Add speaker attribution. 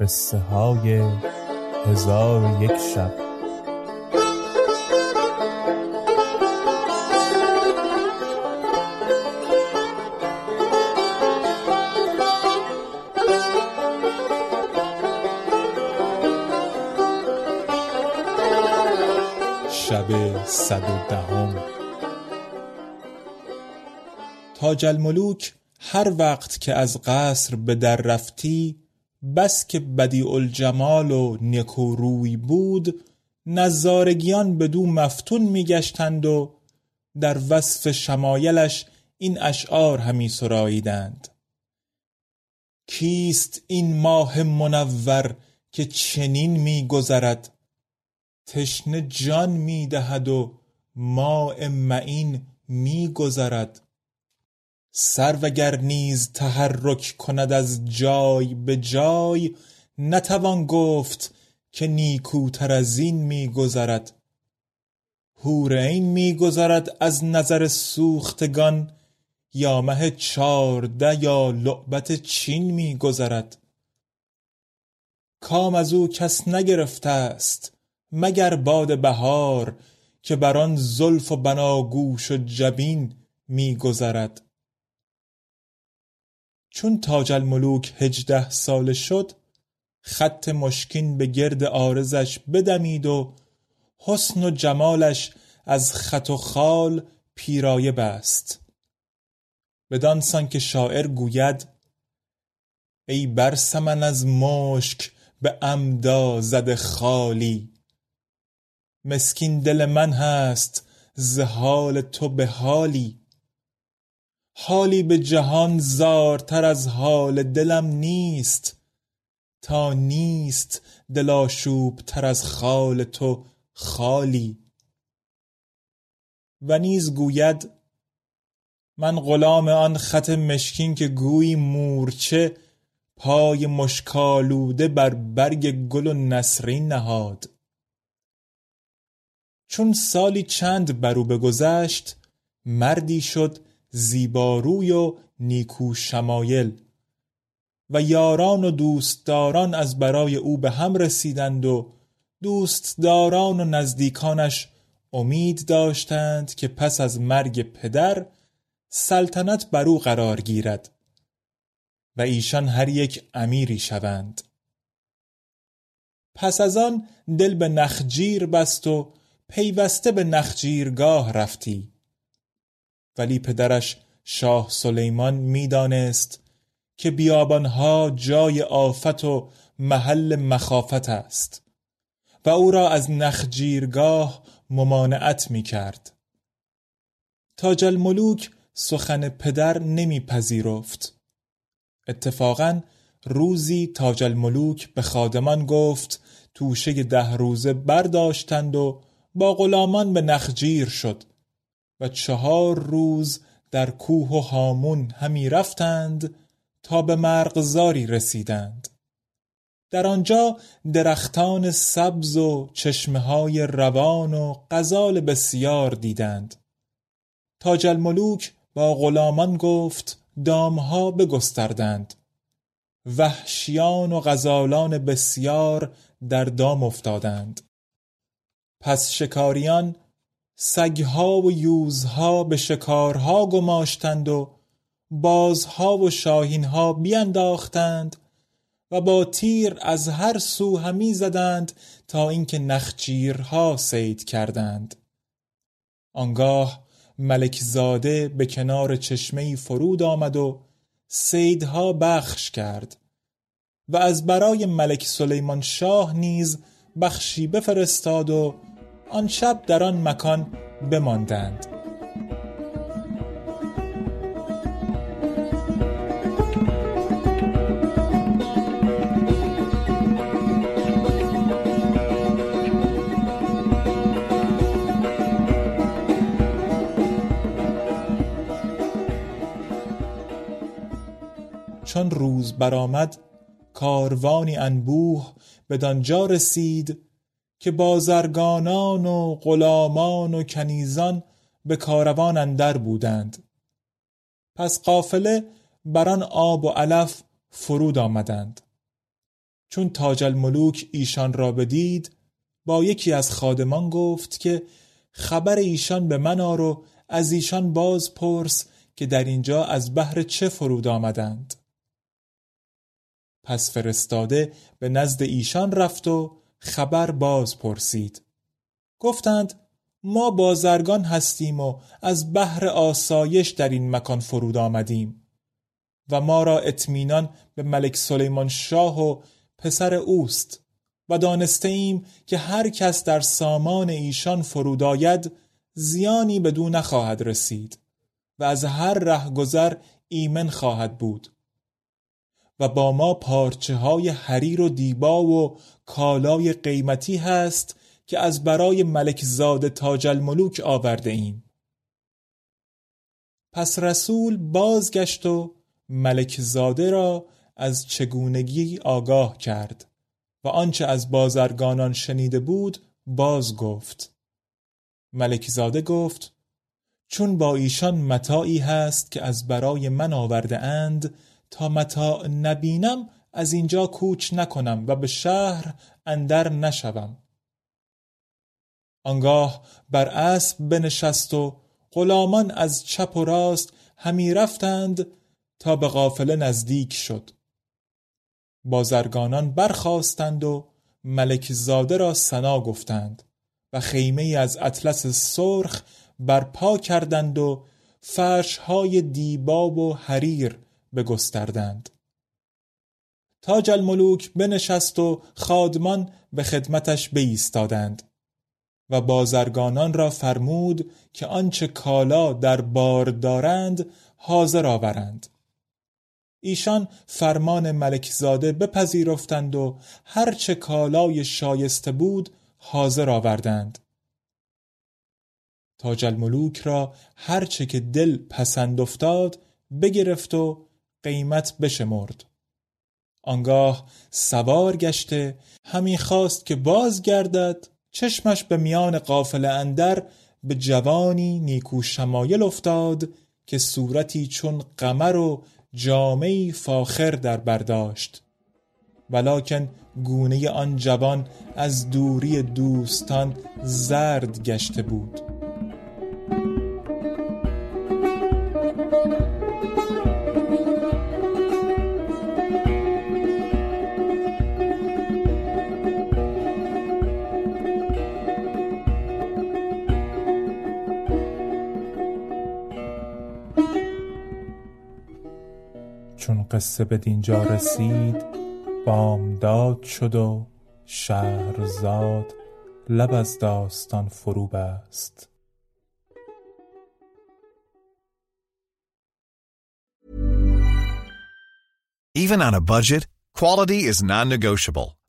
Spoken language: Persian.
Speaker 1: قصه های هزار یک شب. شب صد و دهم. تاج الملوک هر وقت که از قصر به در رفتی بس که بدیع الجمال و نکو روی بود نظارگیان بدو مفتون میگشتند و در وصف شمایلش این اشعار همی سراییدند. کیست این ماه منور که چنین میگذرد؟ تشنه جان می‌دهد و ماء معین میگذرد؟ سرو اگر نیز تحرک کند از جای به جای نتوان گفت که نیکوتر از این میگذرد. حور عین از نظر سوختگان یا مه چارده یا لعبت چین میگذرد. کام از او کس نگرفته است مگر باد بهار که بر آن زلف و بناگوش و جبین میگذرد. چون تاج الملوک هجده ساله شد خط مشکین به گرد عارضش بدمید و حسن و جمالش از خط و خال پیرایه بست. بدان سان که شاعر گوید ای برسمن از مشک به عمدا زده خالی. مسکین دل من هست ز حال تو به حالی. حالی به جهان زارتر از حال دلم نیست تا نیست دل آشوب تر از خال تو خالی. و نیز گوید من غلام آن خط مشکین که گویی مورچه پای مشک آلوده بر برگ گل و نسرین نهاد. چون سالی چند بر او بگذشت مردی شد زیباروی و نیکو شمایل. و یاران و دوستداران از برای او به هم رسیدند و دوستداران و نزدیکانش امید داشتند که پس از مرگ پدر سلطنت بر او قرار گیرد و ایشان هر یک امیری شوند. پس از آن دل به نخجیر بست و پیوسته به نخجیرگاه رفتی. ولی پدرش شاه سلیمان می‌دانست که بیابانها جای آفت و محل مخافت است و او را از نخجیرگاه ممانعت می کرد تاج الملوک سخن پدر نمیپذیرفت. اتفاقا روزی تاج الملوک به خادمان گفت توشه ده روزه برداشتند و با غلامان به نخجیر شد. و چهار روز در کوه و هامون همی رفتند تا به مرغزاری رسیدند. در آنجا درختان سبز و چشمه های روان و غزال بسیار دیدند. تاج الملوک با غلامان گفت دامها بگستردند. وحشیان و غزالان بسیار در دام افتادند. پس شکاریان سگها و یوزها به شکارها گماشتند و بازها و شاهینها بینداختند و با تیر از هر سو همی زدند تا اینکه نخچیرها سید کردند. آنگاه ملک زاده به کنار چشمه فرود آمد و سیدها بخش کرد و از برای ملک سلیمان شاه نیز بخشی بفرستاد و آن شب در آن مکان بماندند. چون روز برآمد کاروانی انبوه بدانجا رسید که بازرگانان و غلامان و کنیزان به کاروان اندر بودند. پس قافله بر آن آب و علف فرود آمدند. چون تاج الملوک ایشان را بدید با یکی از خادمان گفت که خبر ایشان به من آر و از ایشان باز پرس که در اینجا از بحر چه فرود آمدند. پس فرستاده به نزد ایشان رفت و خبر باز پرسید. گفتند ما بازرگان هستیم و از بحر آسایش در این مکان فرود آمدیم و ما را اطمینان به ملک سلیمان شاه و پسر اوست و دانسته ایم که هر کس در سامان ایشان فرود آید زیانی بدو نخواهد رسید و از هر رهگذر ایمن خواهد بود. و با ما پارچه های حریر و دیبا و کالای قیمتی هست که از برای ملک زاد تاج الملوک آورده ایم. پس رسول بازگشت و ملک زاده را از چگونگی آگاه کرد و آنچه از بازرگانان شنیده بود باز گفت. ملک زاده گفت چون با ایشان متاعی هست که از برای من آورده اند تا متا نبینم از اینجا کوچ نکنم و به شهر اندر نشوم. آنگاه بر اسب بنشست و غلامان از چپ و راست همی رفتند تا به قافله نزدیک شد. بازرگانان برخواستند و ملک زاده را سنا گفتند و خیمه از اطلس سرخ برپا کردند و فرشهای دیباب و حریر بگستردند. تاج الملوک بنشست و خادمان به خدمتش بایستادند و بازرگانان را فرمود که آنچه کالا در بار دارند حاضر آورند. ایشان فرمان ملکزاده بپذیرفتند و هرچه کالای شایسته بود حاضر آوردند. تاج الملوک را هرچه که دل پسند افتاد بگرفت و قیمت بشمرد. آنگاه سوار گشته همی خواست که باز گردد چشمش به میان قافل اندر به جوانی نیکو شمایل افتاد که صورتی چون قمر و جامعی فاخر در برداشت ولیکن گونه آن جوان از دوری دوستان زرد گشته بود. چون قصه به دینجا رسید بامداد شد و شهرزاد لب از داستان فرو بست
Speaker 2: Even on a budget, quality is non-negotiable.